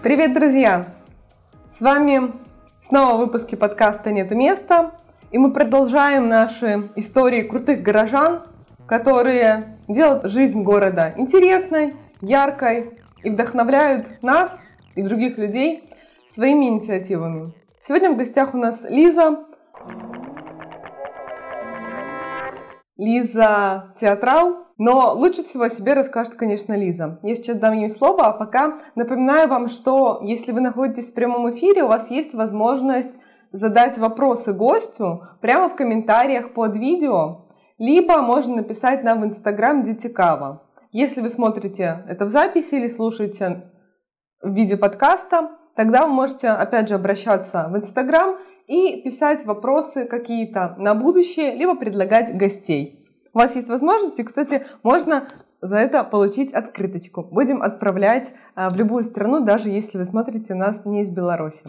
Привет, друзья! С вами снова выпуски подкаста «Нет места». И мы продолжаем наши истории крутых горожан, которые делают жизнь города интересной, яркой и вдохновляют нас и других людей своими инициативами. Сегодня в гостях у нас Лиза. Лиза театрал, но лучше всего о себе расскажет, конечно, Лиза. Я сейчас дам ей слово, а пока напоминаю вам, что если вы находитесь в прямом эфире, у вас есть возможность задать вопросы гостю прямо в комментариях под видео, либо можно написать нам в Инстаграм Дитикава. Если вы смотрите это в записи или слушаете в виде подкаста, тогда вы можете, опять же, обращаться в Инстаграм и писать вопросы какие-то на будущее, либо предлагать гостей. У вас есть возможности, кстати, можно за это получить открыточку. Будем отправлять а, в любую страну, даже если вы смотрите нас не из Беларуси.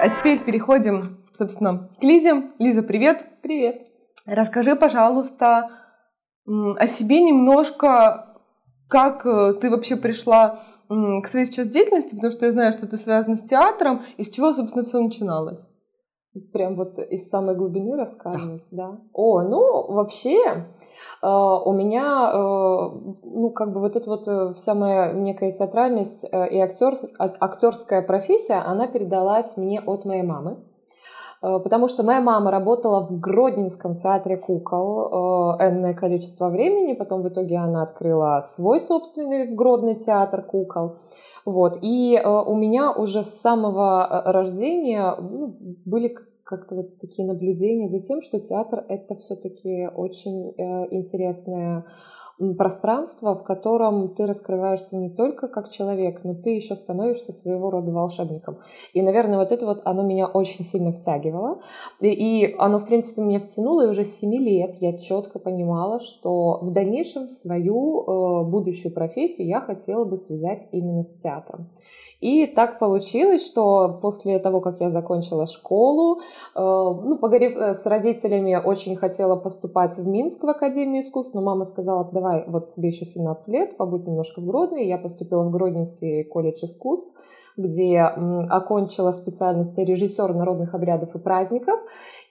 А теперь переходим, собственно, к Лизе. Лиза, привет! Привет! Расскажи, пожалуйста, о себе немножко, как э, ты вообще пришла к своей сейчас деятельности, потому что я знаю, что ты связана с театром, и с чего, собственно, все начиналось. Прям вот из самой глубины рассказывать, да. да. О, ну, вообще, э, у меня, э, ну, как бы вот эта вот э, вся моя некая театральность э, и актер, а, актерская профессия, она передалась мне от моей мамы. Э, потому что моя мама работала в Гродненском театре кукол э, энное количество времени, потом в итоге она открыла свой собственный в Гродный театр кукол. Вот. И э, у меня уже с самого рождения ну, были как-то вот такие наблюдения за тем, что театр это все-таки очень интересная пространство, в котором ты раскрываешься не только как человек, но ты еще становишься своего рода волшебником. И, наверное, вот это вот оно меня очень сильно втягивало. И оно, в принципе, меня втянуло, и уже с 7 лет я четко понимала, что в дальнейшем свою э, будущую профессию я хотела бы связать именно с театром. И так получилось, что после того, как я закончила школу, э, ну, поговорив э, с родителями, очень хотела поступать в Минск в Академию искусств, но мама сказала, давай, вот тебе еще 17 лет, побудь немножко в Гродно. Я поступила в Гродненский колледж искусств где окончила специальность режиссер народных обрядов и праздников.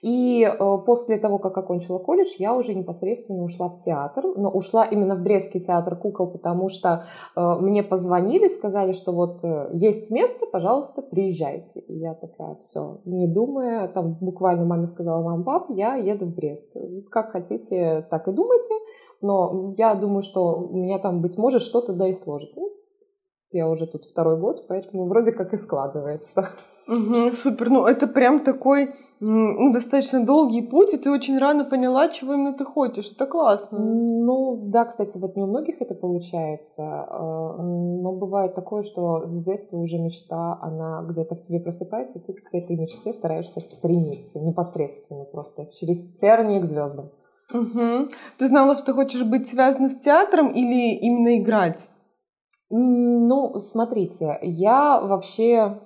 И э, после того, как окончила колледж, я уже непосредственно ушла в театр. Но ушла именно в Брестский театр кукол, потому что э, мне позвонили, сказали, что вот э, есть место, пожалуйста, приезжайте. И я такая, все, не думая, там буквально маме сказала, мам, пап, я еду в Брест. Как хотите, так и думайте. Но я думаю, что у меня там, быть может, что-то да и сложится. Я уже тут второй год, поэтому вроде как и складывается. Угу, супер. Ну, это прям такой ну, достаточно долгий путь, и ты очень рано поняла, чего именно ты хочешь. Это классно. Ну, да, кстати, вот не у многих это получается, э, но бывает такое, что с детства уже мечта, она где-то в тебе просыпается, и ты к этой мечте стараешься стремиться непосредственно просто, через тернии к звездам. Угу. Ты знала, что хочешь быть связана с театром или именно играть? Ну, смотрите, я вообще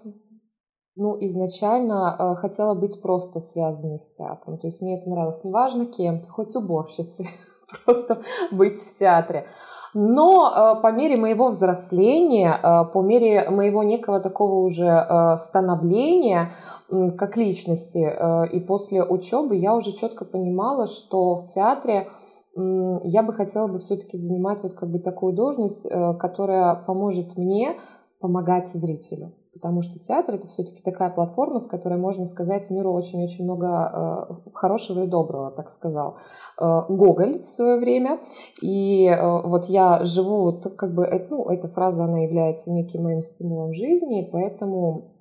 ну, изначально э, хотела быть просто связанной с театром. То есть мне это нравилось. Неважно кем, хоть уборщицей, просто быть в театре. Но э, по мере моего взросления, э, по мере моего некого такого уже э, становления э, как личности э, и после учебы я уже четко понимала, что в театре я бы хотела бы все-таки занимать вот как бы такую должность, э, которая поможет мне помогать зрителю. Потому что театр это все-таки такая платформа, с которой можно сказать миру очень-очень много э, хорошего и доброго, так сказал э, Гоголь в свое время. И вот я живу, вот как бы, ну, эта фраза, она является неким моим стимулом жизни, поэтому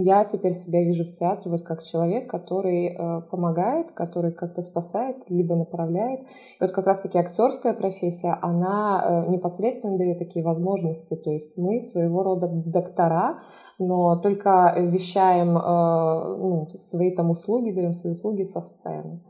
я теперь себя вижу в театре вот как человек, который э, помогает, который как-то спасает, либо направляет. И вот как раз-таки актерская профессия, она э, непосредственно дает такие возможности. То есть мы своего рода доктора, но только вещаем э, ну, свои там услуги, даем свои услуги со сцены.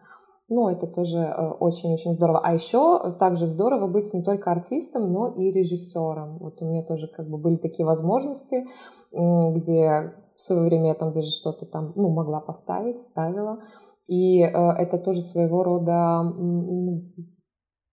Ну, это тоже э, очень-очень здорово. А еще также здорово быть не только артистом, но и режиссером. Вот у меня тоже как бы были такие возможности, где в свое время я там даже что-то там, ну, могла поставить, ставила. И э, это тоже своего рода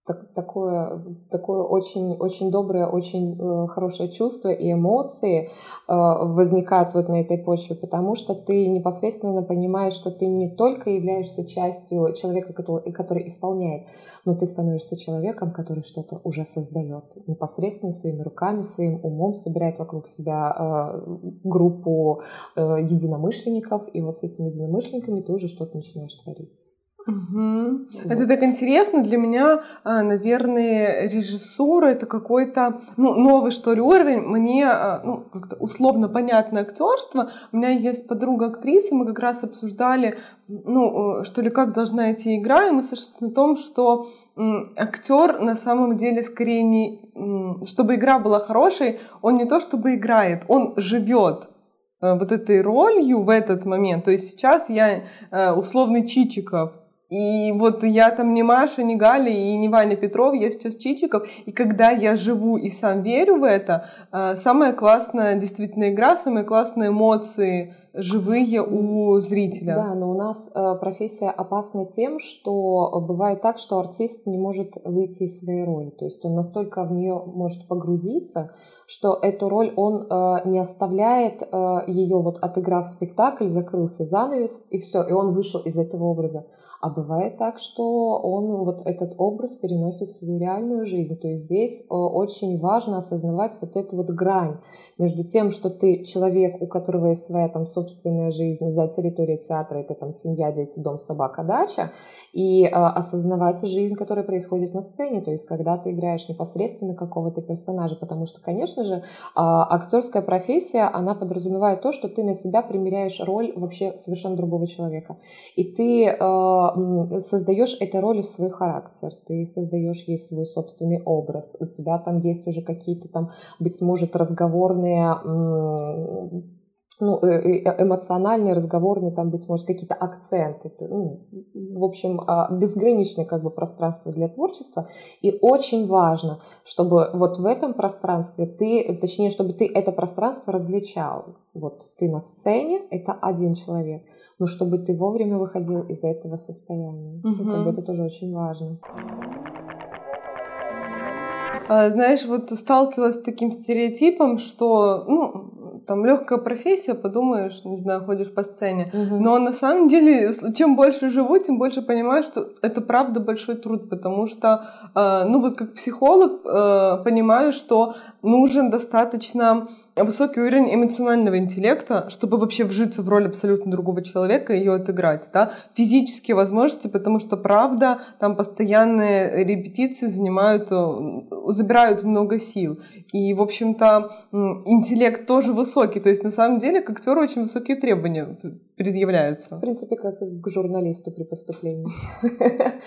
так, такое, такое очень, очень доброе, очень э, хорошее чувство и эмоции э, возникают вот на этой почве, потому что ты непосредственно понимаешь, что ты не только являешься частью человека, который, который исполняет, но ты становишься человеком, который что-то уже создает непосредственно своими руками, своим умом, собирает вокруг себя э, группу э, единомышленников, и вот с этими единомышленниками ты уже что-то начинаешь творить. Угу. Вот. Это так интересно для меня, а, наверное, режиссура это какой-то ну, новый что ли уровень. Мне а, ну, как-то условно понятное актерство. У меня есть подруга актриса, мы как раз обсуждали, ну что ли, как должна идти игра, и мы сошлись на том, что актер на самом деле скорее не, чтобы игра была хорошей, он не то чтобы играет, он живет э, вот этой ролью в этот момент. То есть сейчас я э, условный Чичиков, и вот я там не Маша, не Галя и не Ваня Петров, я сейчас Чичиков. И когда я живу и сам верю в это, э, самая классная действительно игра, самые классные эмоции живые у зрителя. Да, но у нас э, профессия опасна тем, что бывает так, что артист не может выйти из своей роли. То есть он настолько в нее может погрузиться, что эту роль он э, не оставляет ее вот отыграв спектакль, закрылся занавес и все, и он вышел из этого образа. А бывает так, что он вот этот образ переносит в свою реальную жизнь. То есть здесь э, очень важно осознавать вот эту вот грань между тем, что ты человек, у которого есть своя там собственная жизнь за территорией театра, это там семья, дети, дом, собака, дача, и э, осознавать жизнь, которая происходит на сцене, то есть когда ты играешь непосредственно какого-то персонажа, потому что, конечно же, э, актерская профессия, она подразумевает то, что ты на себя примеряешь роль вообще совершенно другого человека. И ты э, создаешь этой роли свой характер, ты создаешь ей свой собственный образ, у тебя там есть уже какие-то там, быть может, разговорные ну, э, э, эмоциональные, разговорные, там, быть может, какие-то акценты. Ну, в общем, а, безграничное как бы пространство для творчества. И очень важно, чтобы вот в этом пространстве ты, точнее, чтобы ты это пространство различал. Вот ты на сцене, это один человек, но чтобы ты вовремя выходил из этого состояния. Угу. Ну, как бы это тоже очень важно. А, знаешь, вот сталкивалась с таким стереотипом, что, ну, там легкая профессия, подумаешь, не знаю, ходишь по сцене. Угу. Но на самом деле, чем больше живу, тем больше понимаю, что это правда большой труд, потому что, э, ну вот как психолог, э, понимаю, что нужен достаточно высокий уровень эмоционального интеллекта, чтобы вообще вжиться в роль абсолютно другого человека и ее отыграть, да, физические возможности, потому что, правда, там постоянные репетиции занимают, э, забирают много сил. И, в общем-то, интеллект тоже высокий, то есть, на самом деле, к актеру очень высокие требования предъявляются. В принципе, как к журналисту при поступлении.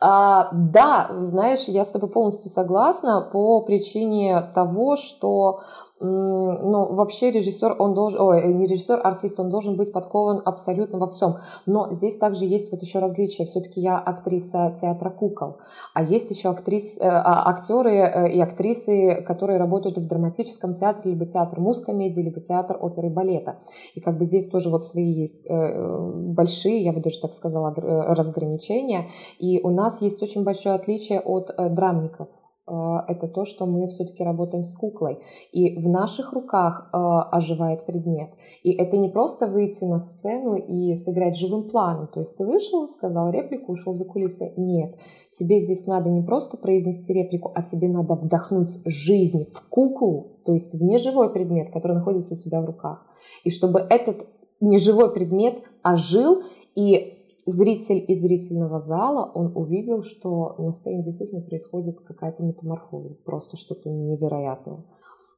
А, да, знаешь, я с тобой полностью согласна по причине того, что ну, вообще режиссер, он должен, ой, не режиссер, артист, он должен быть подкован абсолютно во всем. Но здесь также есть вот еще различия. Все-таки я актриса театра кукол, а есть еще актрис, э, а, актеры э, и актрисы, которые работают в драматическом театре, либо театр мускомедии, либо театр оперы и балета. И как бы здесь тоже вот свои есть э, большие, я бы даже так сказала, разграничения. И у нас есть очень большое отличие от драмников. Э, это то, что мы все-таки работаем с куклой. И в наших руках э, оживает предмет. И это не просто выйти на сцену и сыграть живым планом. То есть ты вышел, сказал реплику, ушел за кулисы. Нет. Тебе здесь надо не просто произнести реплику, а тебе надо вдохнуть жизнь в куклу, то есть в неживой предмет, который находится у тебя в руках. И чтобы этот неживой предмет ожил и зритель из зрительного зала, он увидел, что на сцене действительно происходит какая-то метаморфоза, просто что-то невероятное.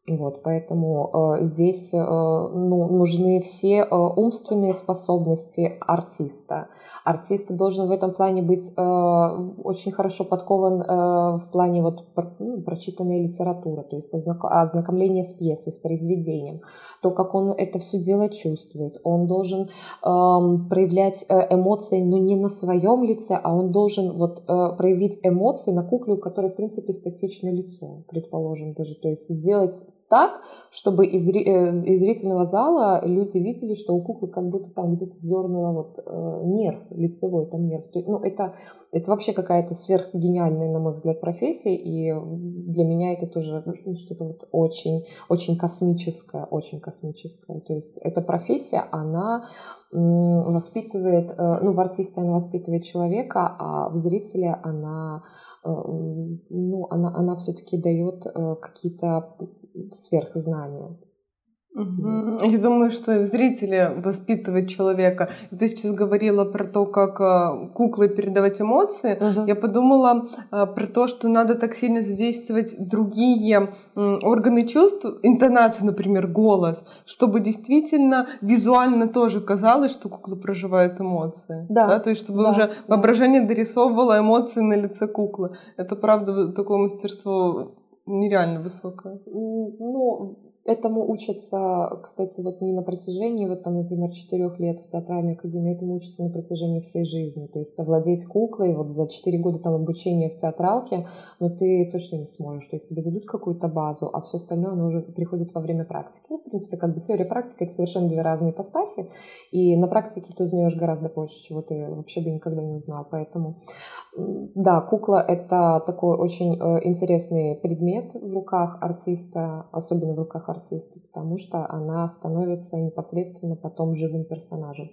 Вот, поэтому э, здесь э, ну, нужны все э, умственные способности артиста. Артист должен в этом плане быть э, очень хорошо подкован э, в плане вот, про, ну, прочитанной литературы, то есть ознак, ознакомление с пьесой, с произведением, то, как он это все дело чувствует. Он должен э, проявлять эмоции, но не на своем лице, а он должен вот, э, проявить эмоции на кукле, у которой, в принципе, статичное лицо, предположим даже. То есть сделать так, чтобы из, э, из зрительного зала люди видели, что у куклы как будто там где-то дернуло вот э, нерв лицевой, там нерв. Ну, это, это вообще какая-то сверхгениальная, на мой взгляд, профессия, и для меня это тоже ну, что-то вот очень, очень космическое, очень космическое. То есть эта профессия, она воспитывает, э, ну, в артисте она воспитывает человека, а в зрителе она, э, ну, она, она все-таки дает какие-то сверхзнания. Угу. Я думаю, что зрители воспитывают человека. Ты сейчас говорила про то, как а, куклы передавать эмоции. Угу. Я подумала а, про то, что надо так сильно задействовать другие органы чувств, интонацию, например, голос, чтобы действительно визуально тоже казалось, что кукла проживает эмоции. Да. да? То есть, чтобы да, уже воображение дорисовывало эмоции на лице куклы. Это правда такое мастерство нереально высокое. Ну, Этому учатся, кстати, вот не на протяжении, вот там, например, четырех лет в театральной академии, этому учатся на протяжении всей жизни. То есть овладеть куклой вот за четыре года там обучения в театралке, ну ты точно не сможешь. То есть тебе дадут какую-то базу, а все остальное, оно уже приходит во время практики. Ну, в принципе, как бы теория практика — это совершенно две разные ипостаси, и на практике ты узнаешь гораздо больше, чего ты вообще бы никогда не узнал. Поэтому, да, кукла — это такой очень э, интересный предмет в руках артиста, особенно в руках артиста, потому что она становится непосредственно потом живым персонажем.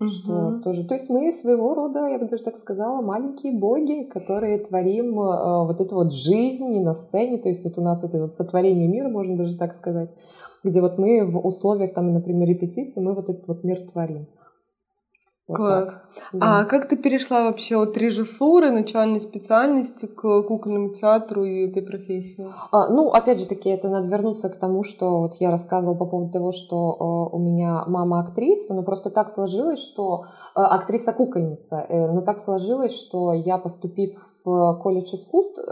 Угу. Что тоже, то есть мы своего рода, я бы даже так сказала, маленькие боги, которые творим э, вот эту вот жизнь на сцене, то есть вот у нас вот это вот сотворение мира, можно даже так сказать, где вот мы в условиях там, например, репетиции, мы вот этот вот мир творим. Вот Класс. Да. А как ты перешла вообще от режиссуры, начальной специальности к кукольному театру и этой профессии? А, ну, опять же таки, это надо вернуться к тому, что вот я рассказывала по поводу того, что э, у меня мама актриса, но просто так сложилось, что э, актриса-кукольница, э, но так сложилось, что я, поступив в колледж искусств, э,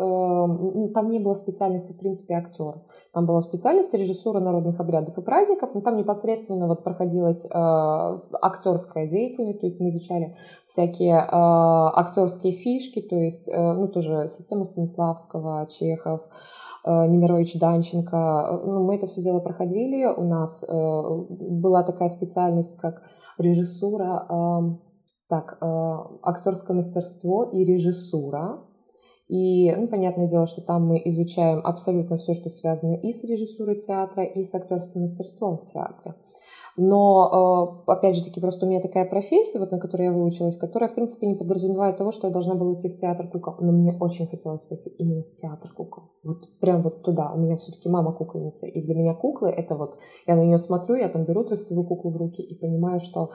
там не было специальности, в принципе, актера. Там была специальность режиссура народных обрядов и праздников, но там непосредственно вот проходилась э, актерская деятельность, то есть мы изучали всякие э, актерские фишки, то есть, ну, тоже система Станиславского, Чехов, Немирович Данченко. Ну, мы это все дело проходили. У нас была такая специальность, как режиссура так, э, актерское мастерство и режиссура. И, ну, понятное дело, что там мы изучаем абсолютно все, что связано и с режиссурой театра, и с актерским мастерством в театре. Но, э, опять же таки, просто у меня такая профессия, вот на которой я выучилась, которая, в принципе, не подразумевает того, что я должна была идти в театр кукол. Но мне очень хотелось пойти именно в театр кукол. Вот прям вот туда. У меня все-таки мама кукольница. И для меня куклы — это вот... Я на нее смотрю, я там беру тростевую куклу в руки и понимаю, что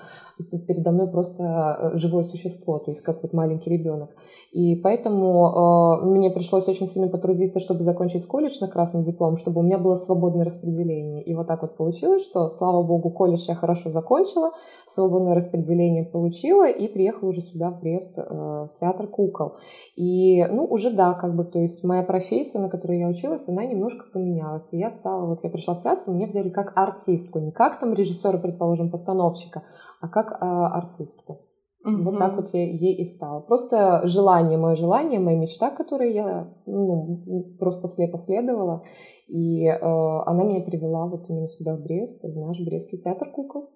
передо мной просто э, живое существо, то есть как вот маленький ребенок. И поэтому э, мне пришлось очень сильно потрудиться, чтобы закончить колледж на красный диплом, чтобы у меня было свободное распределение. И вот так вот получилось, что, слава богу, колледж колледж я хорошо закончила, свободное распределение получила и приехала уже сюда, в Брест, э, в театр кукол. И, ну, уже да, как бы, то есть моя профессия, на которой я училась, она немножко поменялась. И я стала, вот я пришла в театр, меня взяли как артистку, не как там режиссера, предположим, постановщика, а как э, артистку. Угу. Вот так вот я ей и стала. Просто желание, мое желание, моя мечта, которой я ну, просто слепо следовала. И э, она меня привела вот именно сюда, в Брест, в наш Брестский театр кукол.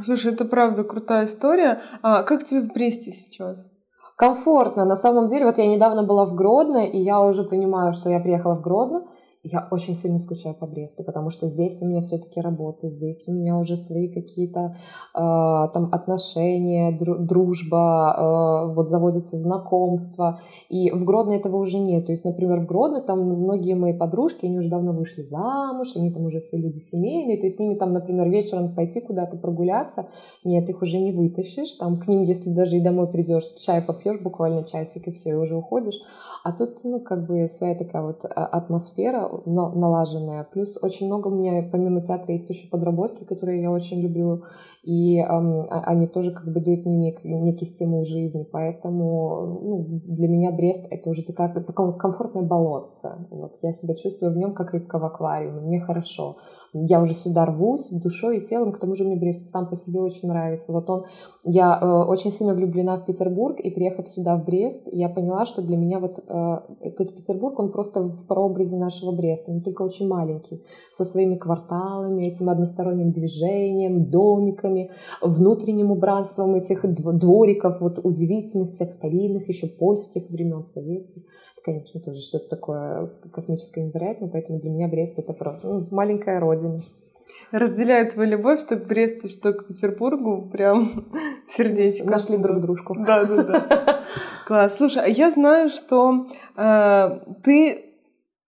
Слушай, это правда крутая история. А как тебе в Бресте сейчас? Комфортно. На самом деле, вот я недавно была в Гродно, и я уже понимаю, что я приехала в Гродно, я очень сильно скучаю по Бресту, потому что здесь у меня все-таки работа, здесь у меня уже свои какие-то э, там отношения, дружба, э, вот заводятся знакомства, и в Гродно этого уже нет. То есть, например, в Гродно там многие мои подружки, они уже давно вышли замуж, они там уже все люди семейные, то есть с ними там, например, вечером пойти куда-то прогуляться, нет, их уже не вытащишь, там к ним, если даже и домой придешь, чай попьешь буквально часик и все, и уже уходишь. А тут, ну, как бы своя такая вот а, атмосфера, налаженная. Плюс очень много у меня, помимо театра, есть еще подработки, которые я очень люблю, и эм, они тоже как бы дают мне нек, некий стимул жизни, поэтому ну, для меня Брест — это уже такая, такое комфортное болотце. Вот, я себя чувствую в нем как рыбка в аквариуме, мне хорошо. Я уже сюда рвусь душой и телом, к тому же мне Брест сам по себе очень нравится. Вот он, я э, очень сильно влюблена в Петербург, и приехав сюда, в Брест, я поняла, что для меня вот э, этот Петербург, он просто в прообразе нашего Бреста, он только очень маленький, со своими кварталами, этим односторонним движением, домиками, внутренним убранством этих двориков, вот удивительных, тех старинных, еще польских времен, советских. Конечно, тоже что-то такое космическое невероятное, поэтому для меня Брест это просто ну, маленькая родина разделяю твою любовь, что к Бресту, что к Петербургу. Прям сердечко. Нашли друг дружку. Да, да, да. Класс. Слушай, а я знаю, что э, ты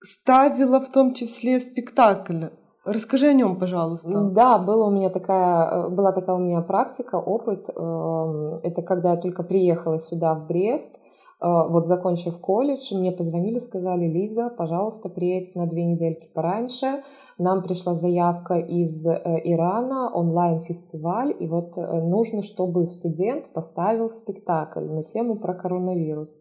ставила в том числе спектакль. Расскажи о нем, пожалуйста. Да, была у меня такая, э, была такая у меня практика, опыт. Эм, это когда я только приехала сюда, в Брест. Э, вот закончив колледж, мне позвонили, сказали, Лиза, пожалуйста, приедь на две недельки пораньше. Нам пришла заявка из э, Ирана, онлайн-фестиваль, и вот э, нужно, чтобы студент поставил спектакль на тему про коронавирус.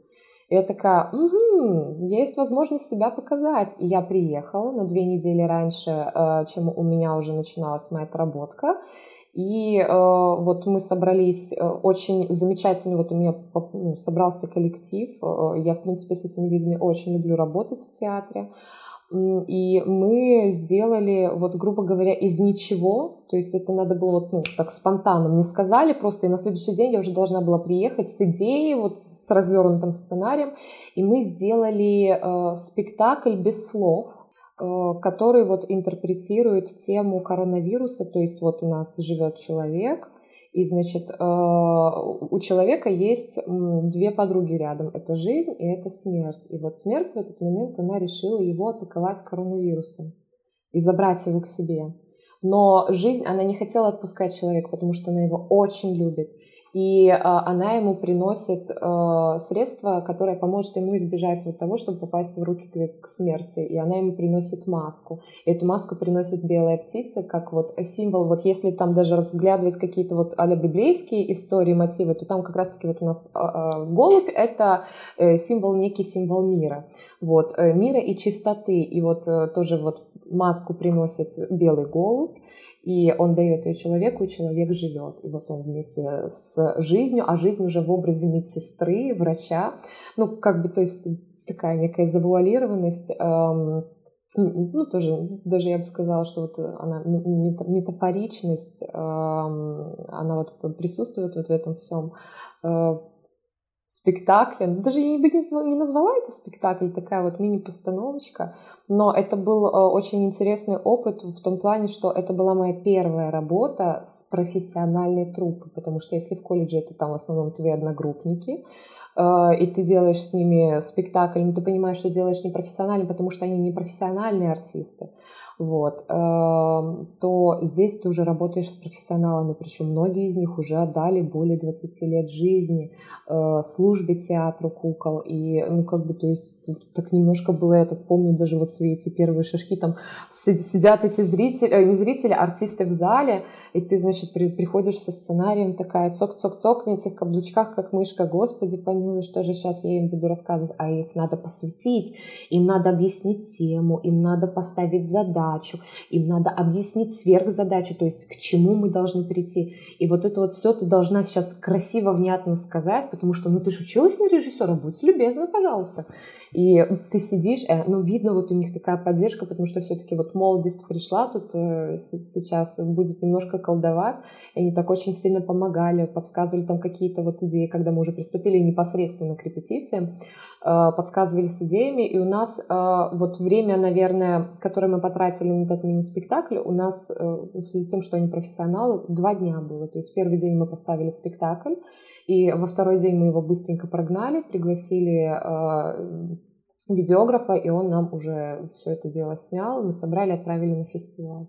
И я такая, угу, есть возможность себя показать. И я приехала на две недели раньше, чем у меня уже начиналась моя отработка. И э, вот мы собрались э, очень замечательно, вот у меня ну, собрался коллектив, э, я, в принципе, с этими людьми очень люблю работать в театре, и мы сделали, вот, грубо говоря, из ничего, то есть это надо было вот, ну, так спонтанно, мне сказали просто, и на следующий день я уже должна была приехать с идеей, вот с развернутым сценарием, и мы сделали э, спектакль без слов, который вот интерпретирует тему коронавируса, то есть вот у нас живет человек, и, значит, э, у человека есть две подруги рядом. Это жизнь и это смерть. И вот смерть в этот момент, она решила его атаковать коронавирусом и забрать его к себе. Но жизнь, она не хотела отпускать человека, потому что она его очень любит и а, она ему приносит а, средство, которое поможет ему избежать вот того, чтобы попасть в руки к, смерти. И она ему приносит маску. И эту маску приносит белая птица, как вот символ. Вот если там даже разглядывать какие-то вот а библейские истории, мотивы, то там как раз-таки вот у нас а, голубь — это э, символ, некий символ мира. Вот, э, мира и чистоты. И вот э, тоже вот маску приносит белый голубь, и он дает ее человеку, и человек живет. И вот он вместе с жизнью, а жизнь уже в образе медсестры, врача, ну, как бы, то есть такая некая завуалированность, эм, ну, тоже, даже я бы сказала, что вот она, метафоричность, эм, она вот присутствует вот в этом всем. Э, спектакля. Ну, даже я бы не назвала это спектакль, такая вот мини-постановочка, но это был э, очень интересный опыт в том плане, что это была моя первая работа с профессиональной труппой, потому что если в колледже это там в основном твои одногруппники, э, и ты делаешь с ними спектакль, но ты понимаешь, что делаешь не профессионально, потому что они не профессиональные артисты, вот, эм, то здесь ты уже работаешь с профессионалами, причем многие из них уже отдали более 20 лет жизни э, службе театру кукол, и, ну, как бы, то есть, так немножко было, я так помню, даже вот свои эти первые шажки, там сидят эти зрители, э, не зрители, а артисты в зале, и ты, значит, при, приходишь со сценарием, такая цок-цок-цок на этих каблучках, как мышка, господи помилуй, что же сейчас я им буду рассказывать, а их надо посвятить, им надо объяснить тему, им надо поставить задачу, задачу, им надо объяснить сверхзадачу, то есть к чему мы должны прийти. И вот это вот все ты должна сейчас красиво, внятно сказать, потому что, ну ты же училась на режиссера, будь любезна, пожалуйста. И ты сидишь, э, ну видно вот у них такая поддержка, потому что все-таки вот молодость пришла, тут э, сейчас будет немножко колдовать, и они так очень сильно помогали, подсказывали там какие-то вот идеи, когда мы уже приступили непосредственно к репетициям. Э, подсказывали с идеями, и у нас э, вот время, наверное, которое мы потратили на этот мини-спектакль, у нас э, в связи с тем, что они профессионалы, два дня было. То есть первый день мы поставили спектакль, и во второй день мы его быстренько прогнали, пригласили видеографа, и он нам уже все это дело снял, мы собрали, отправили на фестиваль.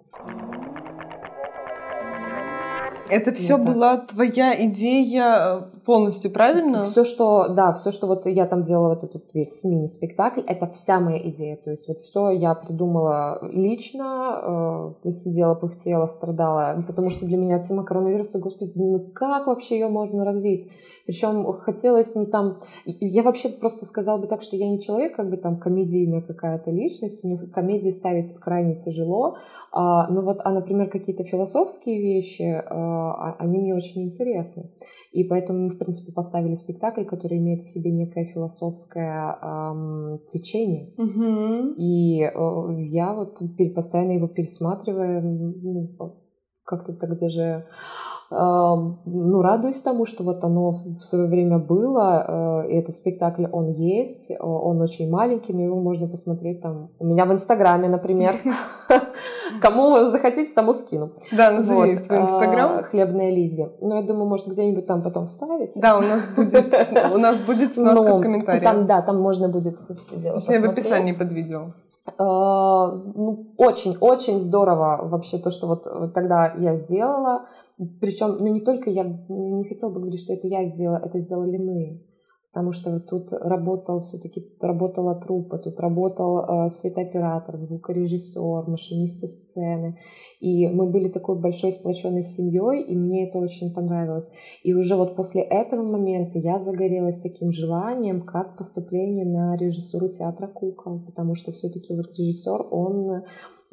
Это все была твоя идея э, полностью, правильно? Все, что, да, все, что вот я там делала, вот этот весь мини-спектакль, это вся моя идея. То есть вот все я придумала лично, э, сидела, пыхтела, страдала, потому что для меня тема коронавируса, господи, ну как вообще ее можно развить? Причем хотелось не там... Я вообще просто сказала бы так, что я не человек, как бы там комедийная какая-то личность, мне комедии ставить крайне тяжело, а, но вот, а, например, какие-то философские вещи, а, они мне очень интересны. И поэтому мы, в принципе, поставили спектакль, который имеет в себе некое философское эм, течение. Угу. И э, я вот постоянно его пересматриваю, ну, как-то так даже ну, радуюсь тому, что вот оно в свое время было, э, и этот спектакль, он есть, он очень маленький, но его можно посмотреть там у меня в Инстаграме, например. Кому захотите, тому скину. Да, назови свой Инстаграм. Хлебная Лизи. Ну, я думаю, может, где-нибудь там потом вставить. Да, у нас будет, у нас будет сноска в комментариях. Там, да, там можно будет это все дело Точнее, в описании под видео. А, ну, очень-очень здорово вообще то, что вот тогда я сделала. Причем, ну не только я не хотела бы говорить, что это я сделала, это сделали мы. Потому что тут работал все-таки работала труппа, тут работал э, светооператор, звукорежиссер, машинисты сцены. И мы были такой большой сплоченной семьей, и мне это очень понравилось. И уже вот после этого момента я загорелась таким желанием, как поступление на режиссуру театра кукол, потому что все-таки вот режиссер, он,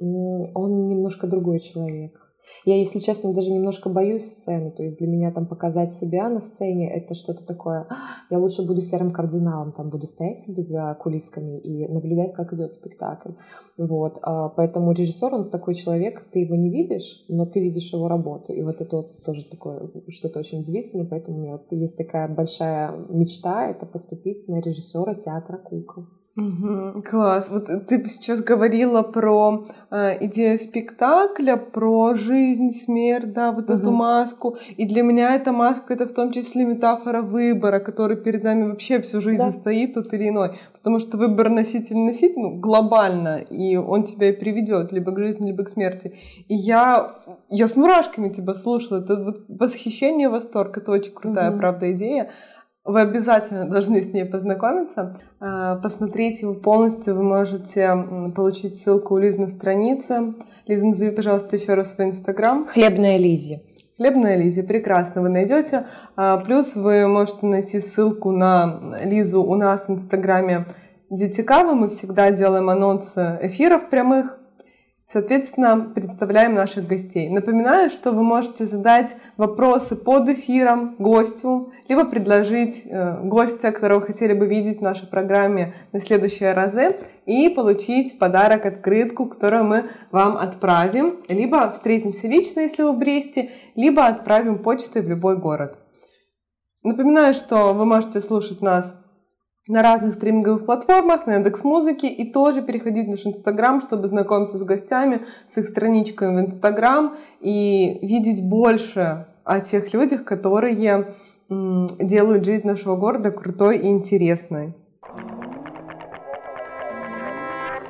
он немножко другой человек. Я, если честно, даже немножко боюсь сцены. То есть для меня там показать себя на сцене это что-то такое. Я лучше буду серым кардиналом, там буду стоять себе за кулисками и наблюдать, как идет спектакль. Вот. А поэтому режиссер, он такой человек, ты его не видишь, но ты видишь его работу. И вот это вот тоже такое что-то очень удивительное. Поэтому у меня вот есть такая большая мечта, это поступить на режиссера театра кукол. Угу, класс. Вот ты сейчас говорила про э, идею спектакля, про жизнь, смерть, да, вот угу. эту маску. И для меня эта маска это в том числе метафора выбора, который перед нами вообще всю жизнь да. стоит, тот или иной. Потому что выбор носитель-носитель ну, глобально, и он тебя и приведет либо к жизни, либо к смерти. И я, я с мурашками тебя слушала. Это вот восхищение, восторг. Это очень крутая, угу. правда, идея. Вы обязательно должны с ней познакомиться. А, посмотреть его полностью вы можете получить ссылку у Лизы на странице. Лиза, назови, пожалуйста, еще раз свой инстаграм. Хлебная Лизи. Хлебная Лизи, прекрасно, вы найдете. А, плюс вы можете найти ссылку на Лизу у нас в инстаграме Детикава. Мы всегда делаем анонсы эфиров прямых. Соответственно, представляем наших гостей. Напоминаю, что вы можете задать вопросы под эфиром гостю, либо предложить э, гостя, которого хотели бы видеть в нашей программе на следующие разы, и получить в подарок открытку, которую мы вам отправим. Либо встретимся лично, если вы в Бресте, либо отправим почтой в любой город. Напоминаю, что вы можете слушать нас на разных стриминговых платформах, на Яндекс Музыке и тоже переходить в наш Инстаграм, чтобы знакомиться с гостями, с их страничками в Инстаграм и видеть больше о тех людях, которые делают жизнь нашего города крутой и интересной.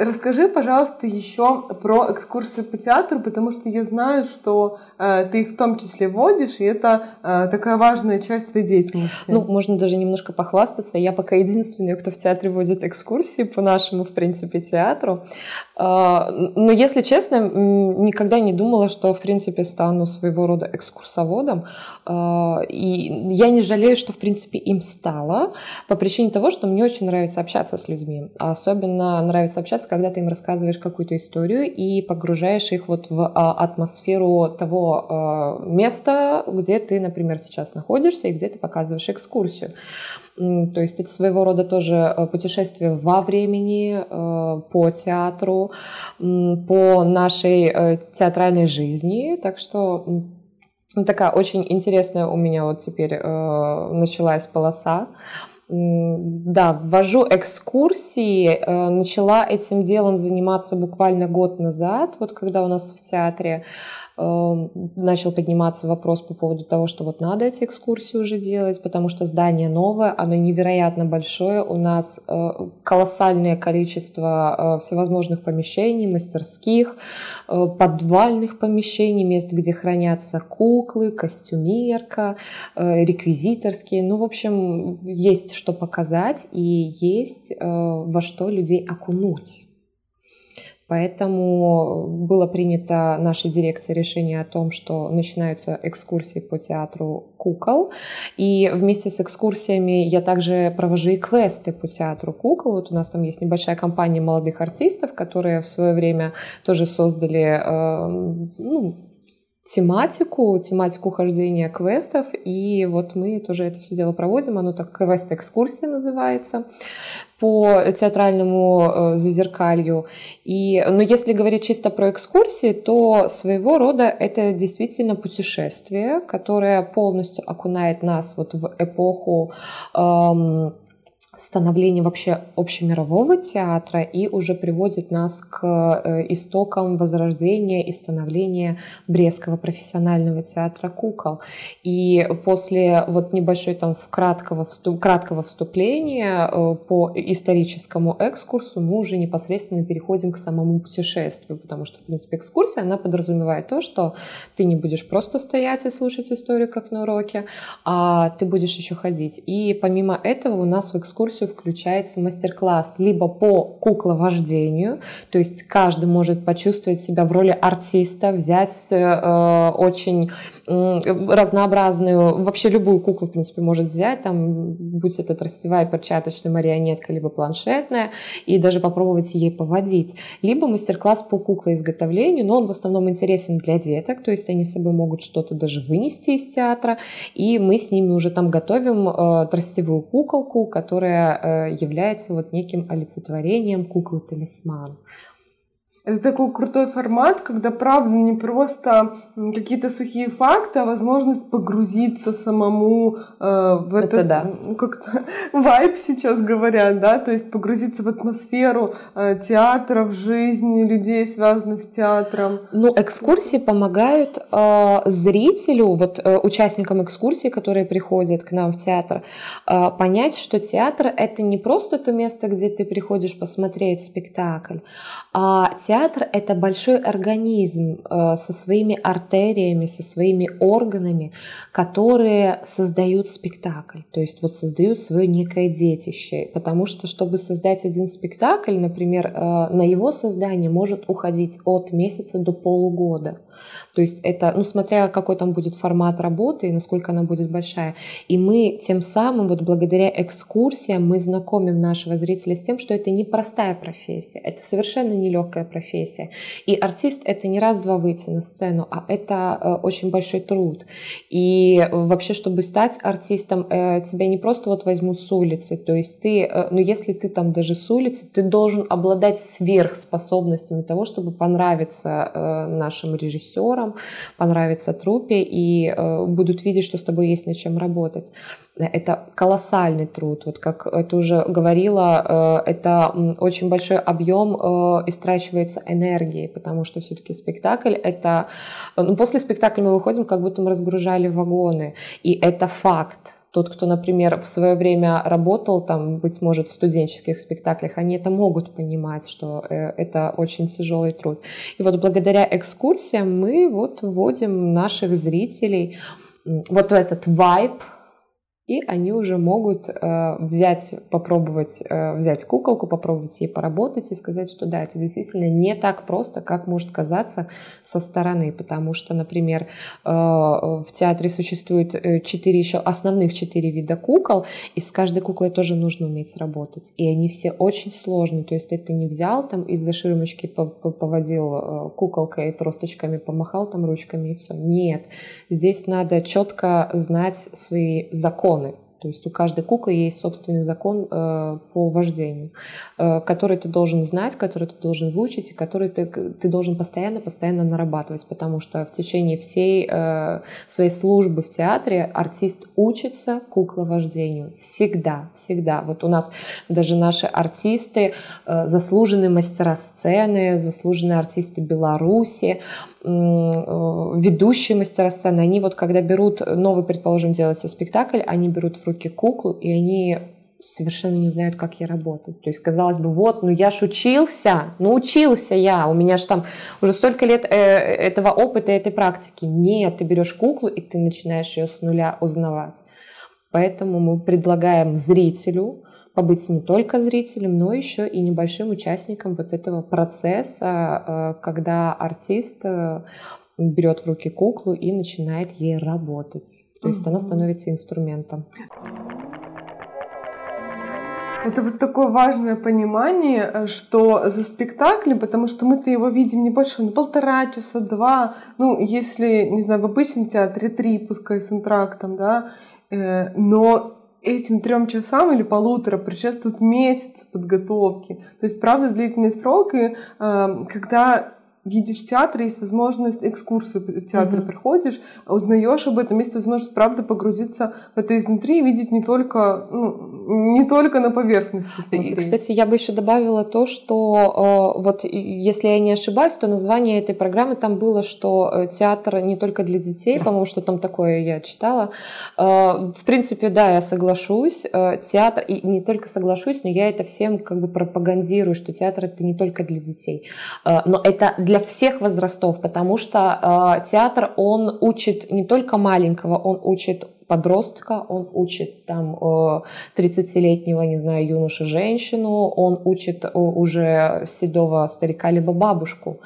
Расскажи, пожалуйста, еще про экскурсии по театру, потому что я знаю, что э, ты их в том числе водишь, и это э, такая важная часть твоей деятельности. Ну, можно даже немножко похвастаться. Я пока единственная, кто в театре водит экскурсии по нашему, в принципе, театру. Э, но, если честно, никогда не думала, что, в принципе, стану своего рода экскурсоводом. Э, и я не жалею, что, в принципе, им стала, по причине того, что мне очень нравится общаться с людьми. Особенно нравится общаться когда ты им рассказываешь какую-то историю и погружаешь их вот в а, атмосферу того а, места, где ты, например, сейчас находишься и где ты показываешь экскурсию. То есть это своего рода тоже э, путешествие во времени, э, по театру, по нашей э, театральной жизни. Так что ну, такая очень интересная у меня вот теперь началась полоса. Да, ввожу экскурсии. Э, начала этим делом заниматься буквально год назад, вот когда у нас в театре начал подниматься вопрос по поводу того, что вот надо эти экскурсии уже делать, потому что здание новое, оно невероятно большое, у нас э, колоссальное количество э, всевозможных помещений, мастерских, э, подвальных помещений, мест, где хранятся куклы, костюмерка, реквизиторские, ну, в общем, есть что показать и есть во что людей окунуть. Поэтому было принято нашей дирекцией решение о том, что начинаются экскурсии по театру кукол. И вместе с экскурсиями я также провожу и квесты по театру кукол. Вот у нас там есть небольшая компания молодых артистов, которые в свое время тоже создали э, ну, тематику, тематику хождения квестов, и вот мы тоже это все дело проводим, оно так квест-экскурсия называется по театральному э, зазеркалью. И, но если говорить чисто про экскурсии, то своего рода это действительно путешествие, которое полностью окунает нас вот в эпоху эм, становления вообще общемирового театра и уже приводит нас к э, истокам возрождения и становления Брестского профессионального театра кукол. И после вот небольшой там краткого, вступ, краткого вступления э, по историческому экскурсу мы уже непосредственно переходим к самому путешествию, потому что, в принципе, экскурсия, она подразумевает то, что ты не будешь просто стоять и слушать историю, как на уроке, а ты будешь еще ходить. И помимо этого у нас в экскурсии экскурсию включается мастер-класс либо по кукловождению, то есть каждый может почувствовать себя в роли артиста, взять э, очень разнообразную, вообще любую куклу, в принципе, может взять, там, будь это тростевая, перчаточная марионетка, либо планшетная, и даже попробовать ей поводить. Либо мастер-класс по куклоизготовлению, но он в основном интересен для деток, то есть они с собой могут что-то даже вынести из театра, и мы с ними уже там готовим э, тростевую куколку, которая э, является вот неким олицетворением куклы-талисман. Это такой крутой формат, когда, правда, не просто какие-то сухие факты, а возможность погрузиться самому э, в этот, Это да. ну, как-то вайб сейчас говорят, да, то есть погрузиться в атмосферу э, театра, в жизни людей, связанных с театром. Ну, экскурсии помогают э, зрителю, вот э, участникам экскурсии, которые приходят к нам в театр, э, понять, что театр это не просто то место, где ты приходишь посмотреть спектакль, а театр — это большой организм э, со своими артериями, со своими органами, которые создают спектакль, то есть вот создают свое некое детище. Потому что, чтобы создать один спектакль, например, э, на его создание может уходить от месяца до полугода. То есть это, ну, смотря какой там будет формат работы и насколько она будет большая. И мы тем самым, вот благодаря экскурсиям, мы знакомим нашего зрителя с тем, что это не простая профессия, это совершенно нелегкая профессия. И артист — это не раз-два выйти на сцену, а это э, очень большой труд. И вообще, чтобы стать артистом, э, тебя не просто вот возьмут с улицы, то есть ты, э, ну, если ты там даже с улицы, ты должен обладать сверхспособностями того, чтобы понравиться нашим режиссерам, понравится трупе и э, будут видеть, что с тобой есть над чем работать. Это колоссальный труд. Вот как ты уже говорила, э, это очень большой объем э, истрачивается энергии, потому что все-таки спектакль это... Ну, после спектакля мы выходим, как будто мы разгружали вагоны. И это факт тот, кто, например, в свое время работал, там, быть может, в студенческих спектаклях, они это могут понимать, что э, это очень тяжелый труд. И вот благодаря экскурсиям мы вот вводим наших зрителей вот в этот вайб, и они уже могут э, взять, попробовать э, взять куколку, попробовать ей поработать и сказать, что да, это действительно не так просто, как может казаться со стороны, потому что, например, э, в театре существует э, четыре еще основных четыре вида кукол, и с каждой куклой тоже нужно уметь работать, и они все очень сложные, то есть это не взял там из-за ширмочки поводил э, куколкой тросточками, помахал там ручками и все, нет, здесь надо четко знать свои законы законы. То есть у каждой куклы есть собственный закон э, по вождению, э, который ты должен знать, который ты должен выучить, и который ты, ты должен постоянно-постоянно нарабатывать, потому что в течение всей э, своей службы в театре артист учится кукловождению. Всегда, всегда. Вот у нас даже наши артисты, э, заслуженные мастера сцены, заслуженные артисты Беларуси, ведущие мастера сцены, они вот когда берут новый, предположим, делается спектакль, они берут в руки куклу, и они совершенно не знают, как ей работать. То есть, казалось бы, вот, ну я ж учился, ну учился я, у меня же там уже столько лет э, этого опыта, этой практики. Нет, ты берешь куклу, и ты начинаешь ее с нуля узнавать. Поэтому мы предлагаем зрителю побыть не только зрителем, но еще и небольшим участником вот этого процесса, э, когда артист э, берет в руки куклу и начинает ей работать. То есть mm-hmm. она становится инструментом. Это вот такое важное понимание, э, что за спектаклем, потому что мы-то его видим не больше, на полтора часа, два, ну, если, не знаю, в обычном театре три, пускай с интрактом, да, но этим трем часам или полутора предшествует месяц подготовки. То есть, правда, длительный срок, и э, когда видишь в театре, есть возможность экскурсию в театр mm-hmm. проходишь, узнаешь об этом, есть возможность, правда, погрузиться в это изнутри и видеть не только, ну, не только на поверхности смотреть. Кстати, я бы еще добавила то, что э, вот если я не ошибаюсь, то название этой программы там было, что э, театр не только для детей, по-моему, что там такое я читала. Э, в принципе, да, я соглашусь. Э, театр, и не только соглашусь, но я это всем как бы пропагандирую, что театр это не только для детей. Э, но это для для всех возрастов, потому что э, театр, он учит не только маленького, он учит подростка, он учит там 30-летнего, не знаю, юноша, женщину, он учит уже седого старика либо бабушку.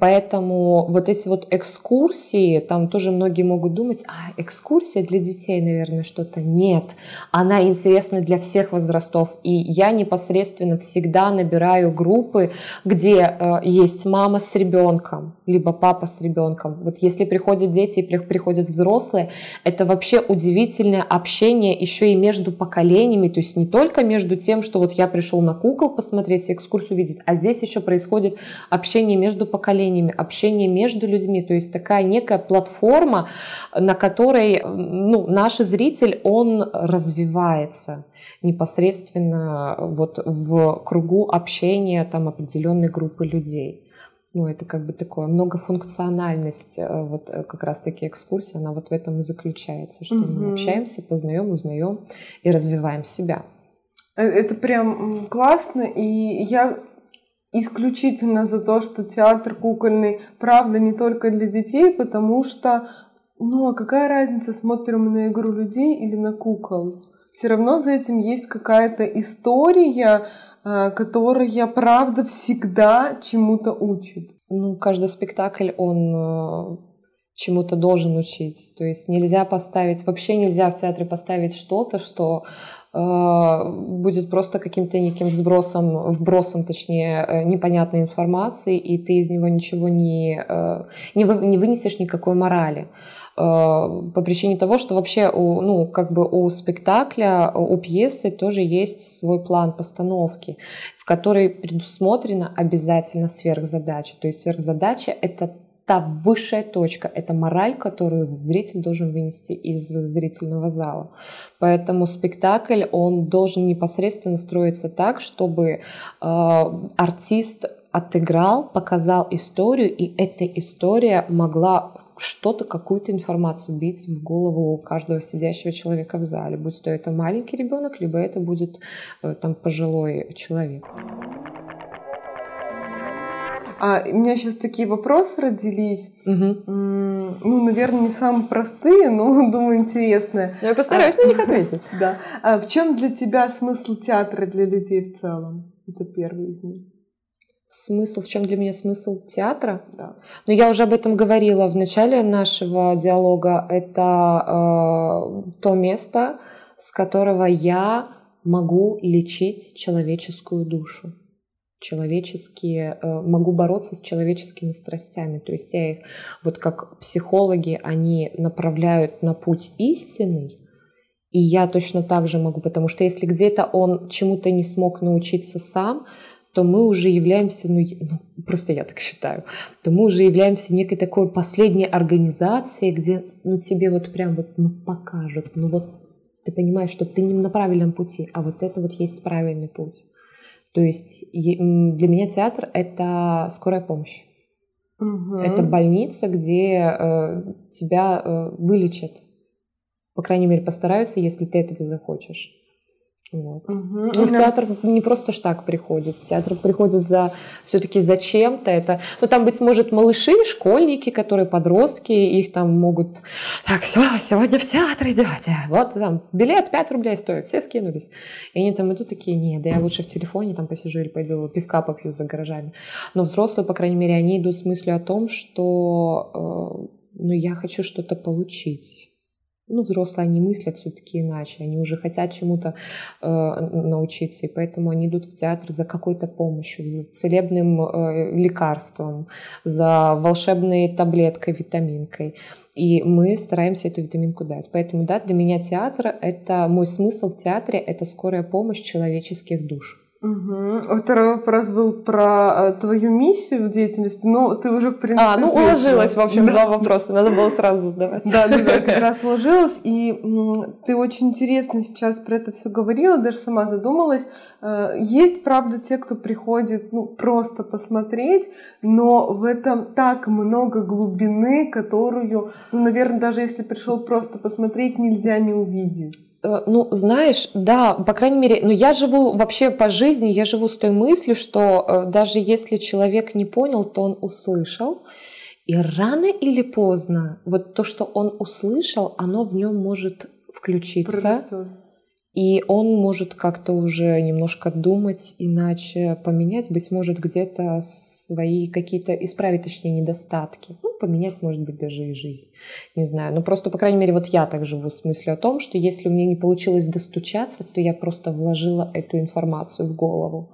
Поэтому вот эти вот экскурсии, там тоже многие могут думать, а экскурсия для детей, наверное, что-то. Нет, она интересна для всех возрастов. И я непосредственно всегда набираю группы, где э, есть мама с ребенком, либо папа с ребенком. Вот если приходят дети и приходят взрослые, это вообще удивительное общение еще и между поколениями, то есть не только между тем, что вот я пришел на кукол посмотреть, экскурсию видеть, а здесь еще происходит общение между поколениями поколениями, общение между людьми, то есть такая некая платформа, на которой ну, наш зритель, он развивается непосредственно вот в кругу общения там определенной группы людей. Ну, это как бы такое многофункциональность, э, вот э, как раз-таки экскурсия, она вот в этом и заключается, что угу. мы общаемся, познаем, узнаем и развиваем себя. Э, это прям классно, и я исключительно за то, что театр кукольный, правда, не только для детей, потому что, ну, а какая разница, смотрим мы на игру людей или на кукол? Все равно за этим есть какая-то история, а, которая, правда, всегда чему-то учит. Ну, каждый спектакль, он э, чему-то должен учить. То есть нельзя поставить, вообще нельзя в театре поставить что-то, что будет просто каким-то неким взбросом, вбросом, точнее, э, непонятной информации, и ты из него ничего не, э, не, вы, не вынесешь никакой морали по причине того, что вообще у, ну, как бы у спектакля, у пьесы тоже есть свой план постановки, в которой предусмотрена обязательно сверхзадача. То есть сверхзадача — это та высшая точка, это мораль, которую зритель должен вынести из зрительного зала. Поэтому спектакль, он должен непосредственно строиться так, чтобы э, артист отыграл, показал историю, и эта история могла что-то, какую-то информацию бить в голову каждого сидящего человека в зале, будь то это маленький ребенок, либо это будет э, там пожилой человек. А у меня сейчас такие вопросы родились. Угу. Ну, наверное, не самые простые, но, думаю, интересные. Я постараюсь а, на них ответить. Да. А в чем для тебя смысл театра для людей в целом? Это первый из них. Смысл, в чем для меня смысл театра? Да. Ну, я уже об этом говорила в начале нашего диалога. Это э, то место, с которого я могу лечить человеческую душу человеческие, э, могу бороться с человеческими страстями. То есть я их, вот как психологи, они направляют на путь истинный, и я точно так же могу, потому что если где-то он чему-то не смог научиться сам, то мы уже являемся, ну, ну просто я так считаю, то мы уже являемся некой такой последней организацией, где ну, тебе вот прям вот ну, покажут, ну вот ты понимаешь, что ты не на правильном пути, а вот это вот есть правильный путь. То есть для меня театр — это скорая помощь. Угу. Это больница, где э, тебя э, вылечат. По крайней мере, постараются, если ты этого захочешь. Вот. Угу. В театр не просто ж так приходит. В театр приходят за все-таки зачем-то. Это, ну, там, быть может, малыши, школьники, которые подростки, их там могут... Так, все, сегодня в театр идете. Вот там билет 5 рублей стоит. Все скинулись. И они там идут такие, нет, да я лучше в телефоне там посижу или пойду пивка попью за гаражами. Но взрослые, по крайней мере, они идут с мыслью о том, что э, ну, я хочу что-то получить ну, взрослые, они мыслят все-таки иначе, они уже хотят чему-то э, научиться, и поэтому они идут в театр за какой-то помощью, за целебным э, лекарством, за волшебной таблеткой, витаминкой. И мы стараемся эту витаминку дать. Поэтому, да, для меня театр — это мой смысл в театре — это скорая помощь человеческих душ. Угу. Второй вопрос был про э, твою миссию в деятельности. Ну, ты уже, в принципе... А, ну, уложилась, в общем, да. два вопроса. Надо было сразу задавать. Да, да, да, как раз уложилась. И ты очень интересно сейчас про это все говорила, даже сама задумалась. Э, есть, правда, те, кто приходит ну, просто посмотреть, но в этом так много глубины, которую, ну, наверное, даже если пришел просто посмотреть, нельзя не увидеть. Э, ну, знаешь, да, по крайней мере, ну я живу вообще по жизни, я живу с той мыслью, что э, даже если человек не понял, то он услышал. И рано или поздно вот то, что он услышал, оно в нем может включиться. Прорастет. И он может как-то уже немножко думать иначе, поменять, быть может, где-то свои какие-то, исправить, точнее, недостатки. Ну, поменять, может быть, даже и жизнь. Не знаю. Но просто, по крайней мере, вот я так живу с мыслью о том, что если у меня не получилось достучаться, то я просто вложила эту информацию в голову.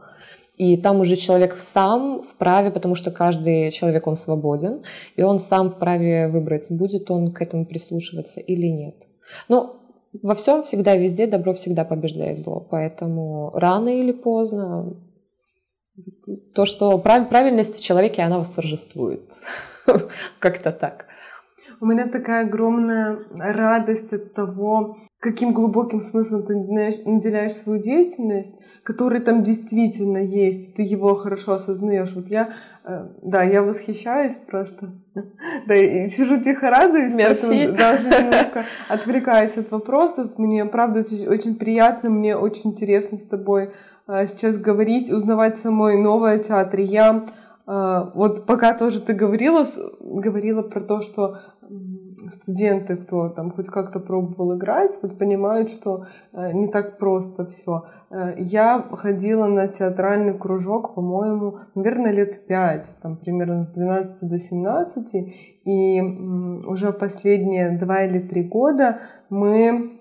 И там уже человек сам вправе, потому что каждый человек, он свободен, и он сам вправе выбрать, будет он к этому прислушиваться или нет. Ну, во всем всегда, везде добро всегда побеждает зло. Поэтому рано или поздно то, что прав, правильность в человеке, она восторжествует. Как-то так. У меня такая огромная радость от того, каким глубоким смыслом ты наделяешь свою деятельность, который там действительно есть, ты его хорошо осознаешь. Вот я, э, да, я восхищаюсь просто. Да, и сижу тихо радуюсь, Мерси. даже немножко отвлекаюсь от вопросов. Мне, правда, очень приятно, мне очень интересно с тобой э, сейчас говорить, узнавать самой новое театре. Я э, вот пока тоже ты говорила, говорила про то, что студенты, кто там хоть как-то пробовал играть, вот понимают, что э, не так просто все. Э, я ходила на театральный кружок, по-моему, наверное, лет пять, там примерно с 12 до 17, и уже последние два или три года мы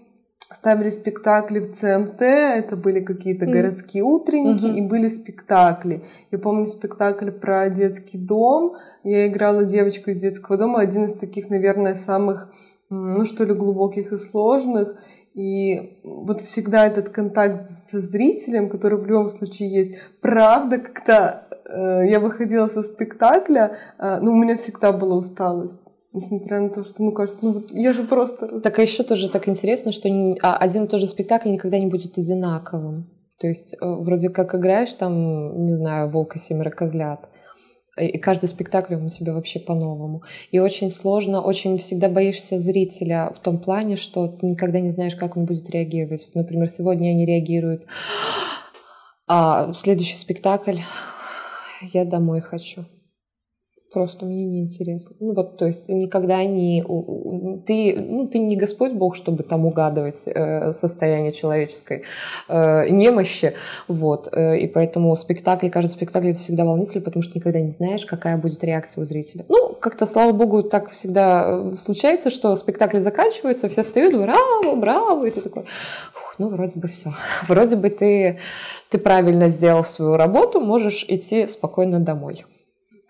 ставили спектакли в ЦМТ, это были какие-то mm. городские утренники, mm-hmm. и были спектакли. Я помню спектакль про детский дом, я играла девочку из детского дома, один из таких, наверное, самых, ну что ли, глубоких и сложных. И вот всегда этот контакт со зрителем, который в любом случае есть, правда, когда э, я выходила со спектакля, э, ну, у меня всегда была усталость. Несмотря на то, что, ну, кажется, ну, вот я же просто... Так, а еще тоже так интересно, что а, один и тот же спектакль никогда не будет одинаковым. То есть, э, вроде как играешь там, не знаю, «Волка семеро козлят», и каждый спектакль у тебя вообще по-новому. И очень сложно, очень всегда боишься зрителя в том плане, что ты никогда не знаешь, как он будет реагировать. Вот, например, сегодня они реагируют, а следующий спектакль я домой хочу просто мне неинтересно. Ну вот, то есть никогда не... Ты, ну, ты не Господь Бог, чтобы там угадывать э, состояние человеческой э, немощи, вот. Э, и поэтому спектакль, каждый спектакль это всегда волнительно, потому что никогда не знаешь, какая будет реакция у зрителя. Ну, как-то, слава богу, так всегда э, случается, что спектакль заканчивается, все встают, браво, браво, и ты такой, ну, вроде бы все. Вроде бы ты, ты правильно сделал свою работу, можешь идти спокойно домой.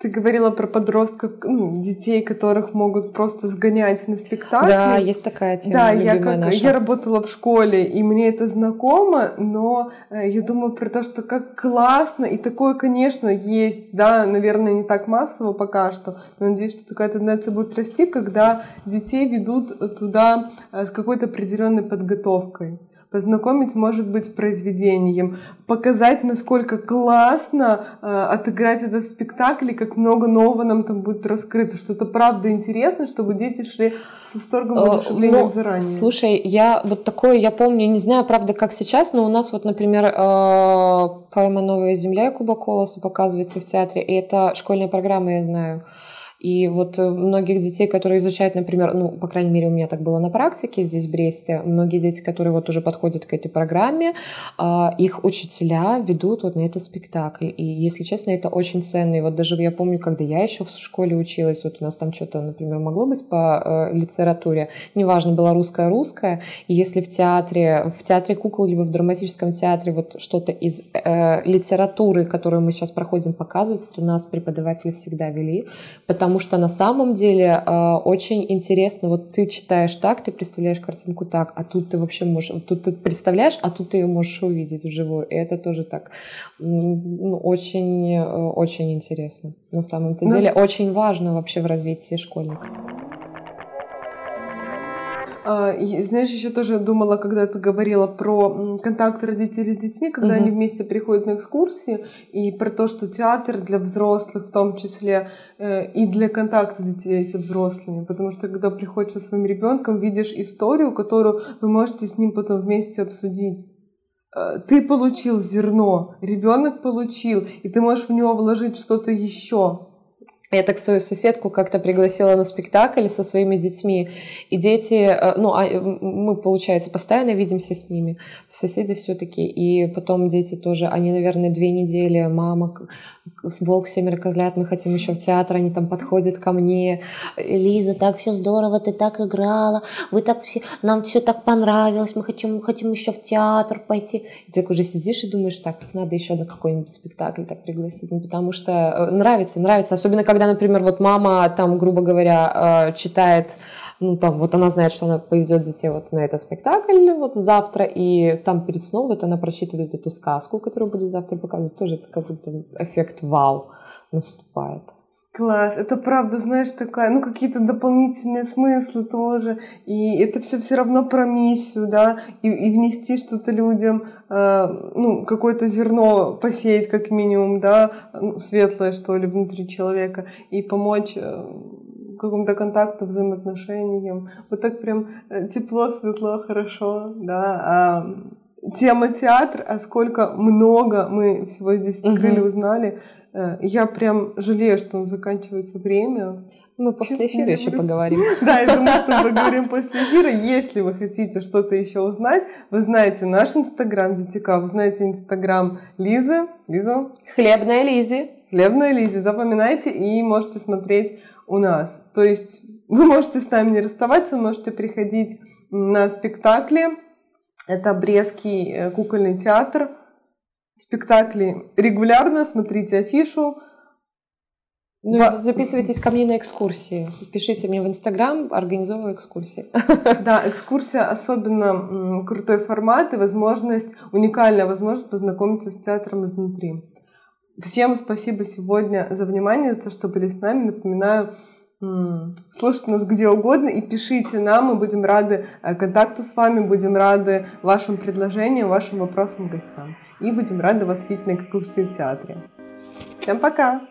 Ты говорила про подростков, ну, детей, которых могут просто сгонять на спектакль. Да, есть такая тема. Да, я, как, наша. я работала в школе, и мне это знакомо, но э, я думаю про то, что как классно, и такое, конечно, есть, да, наверное, не так массово пока что, но надеюсь, что такая тенденция будет расти, когда детей ведут туда э, с какой-то определенной подготовкой познакомить, может быть, произведением, показать, насколько классно э, отыграть это в спектакле, как много нового нам там будет раскрыто, что это правда интересно, чтобы дети шли с восторгом и э, воодушевлением ну, заранее. Слушай, я вот такое, я помню, не знаю, правда, как сейчас, но у нас вот, например, э, поэма «Новая земля» Куба Колоса показывается в театре, и это школьная программа, я знаю. И вот э, многих детей, которые изучают, например, ну, по крайней мере, у меня так было на практике здесь, в Бресте, многие дети, которые вот уже подходят к этой программе, а, их учителя ведут вот на этот спектакль. И, если честно, это очень ценно. И вот даже я помню, когда я еще в школе училась, вот у нас там что-то, например, могло быть по э, литературе, неважно, была русская русская, и если в театре, в театре кукол, либо в драматическом театре вот что-то из э, литературы, которую мы сейчас проходим, показывается, то нас преподаватели всегда вели, потому потому что на самом деле э, очень интересно, вот ты читаешь так, ты представляешь картинку так, а тут ты вообще можешь, тут ты представляешь, а тут ты ее можешь увидеть вживую, и это тоже так ну, очень, э, очень интересно на самом-то деле, очень важно вообще в развитии школьника. А, знаешь, еще тоже думала, когда ты говорила про контакт родителей с детьми, когда угу. они вместе приходят на экскурсии, и про то, что театр для взрослых в том числе э, и для контакта детей со взрослыми. Потому что когда приходишь со своим ребенком, видишь историю, которую вы можете с ним потом вместе обсудить э, ты получил зерно, ребенок получил, и ты можешь в него вложить что-то еще. Я так свою соседку как-то пригласила на спектакль со своими детьми, и дети, э, ну, а мы, получается, постоянно видимся с ними, соседи все-таки, и потом дети тоже, они, наверное, две недели, мама, волк, семеро козлят, мы хотим еще в театр, они там подходят ко мне, Лиза, так все здорово, ты так играла, вы так все, нам все так понравилось, мы хотим, хотим еще в театр пойти. И ты так уже сидишь и думаешь, так, надо еще на какой-нибудь спектакль так пригласить, ну, потому что э, нравится, нравится, особенно когда когда, например, вот мама там, грубо говоря, э, читает, ну там, вот она знает, что она поведет детей вот на этот спектакль вот завтра, и там перед сном вот она прочитывает эту сказку, которую буду завтра показывать, тоже это какой-то эффект вау наступает. Класс, это правда, знаешь, такая, ну, какие-то дополнительные смыслы тоже, и это все все равно про миссию, да, и, и внести что-то людям, э, ну, какое-то зерно посеять как минимум, да, ну, светлое, что ли, внутри человека, и помочь э, какому-то контакту, взаимоотношениям. Вот так прям э, тепло, светло, хорошо, да. А тема театр, а сколько много мы всего здесь открыли, угу. узнали. Э, я прям жалею, что заканчивается время. Мы после эфира еще поговорим. Да, я думаю, что мы поговорим после эфира. Если вы хотите что-то еще узнать, вы знаете наш инстаграм Детика, вы знаете инстаграм Лизы. Лиза? Хлебная Лизи. Хлебная Лизи. Запоминайте и можете смотреть у нас. То есть вы можете с нами не расставаться, можете приходить на спектакли. Это Брестский э, кукольный театр спектакли регулярно, смотрите афишу. Ну, Во... записывайтесь ко мне на экскурсии. Пишите мне в Инстаграм, организовываю экскурсии. Да, экскурсия особенно крутой формат и возможность, уникальная возможность познакомиться с театром изнутри. Всем спасибо сегодня за внимание, за то, что были с нами. Напоминаю, Слушайте нас где угодно и пишите нам, мы будем рады э, контакту с вами, будем рады вашим предложениям, вашим вопросам, гостям. И будем рады вас видеть на экскурсии в театре. Всем пока!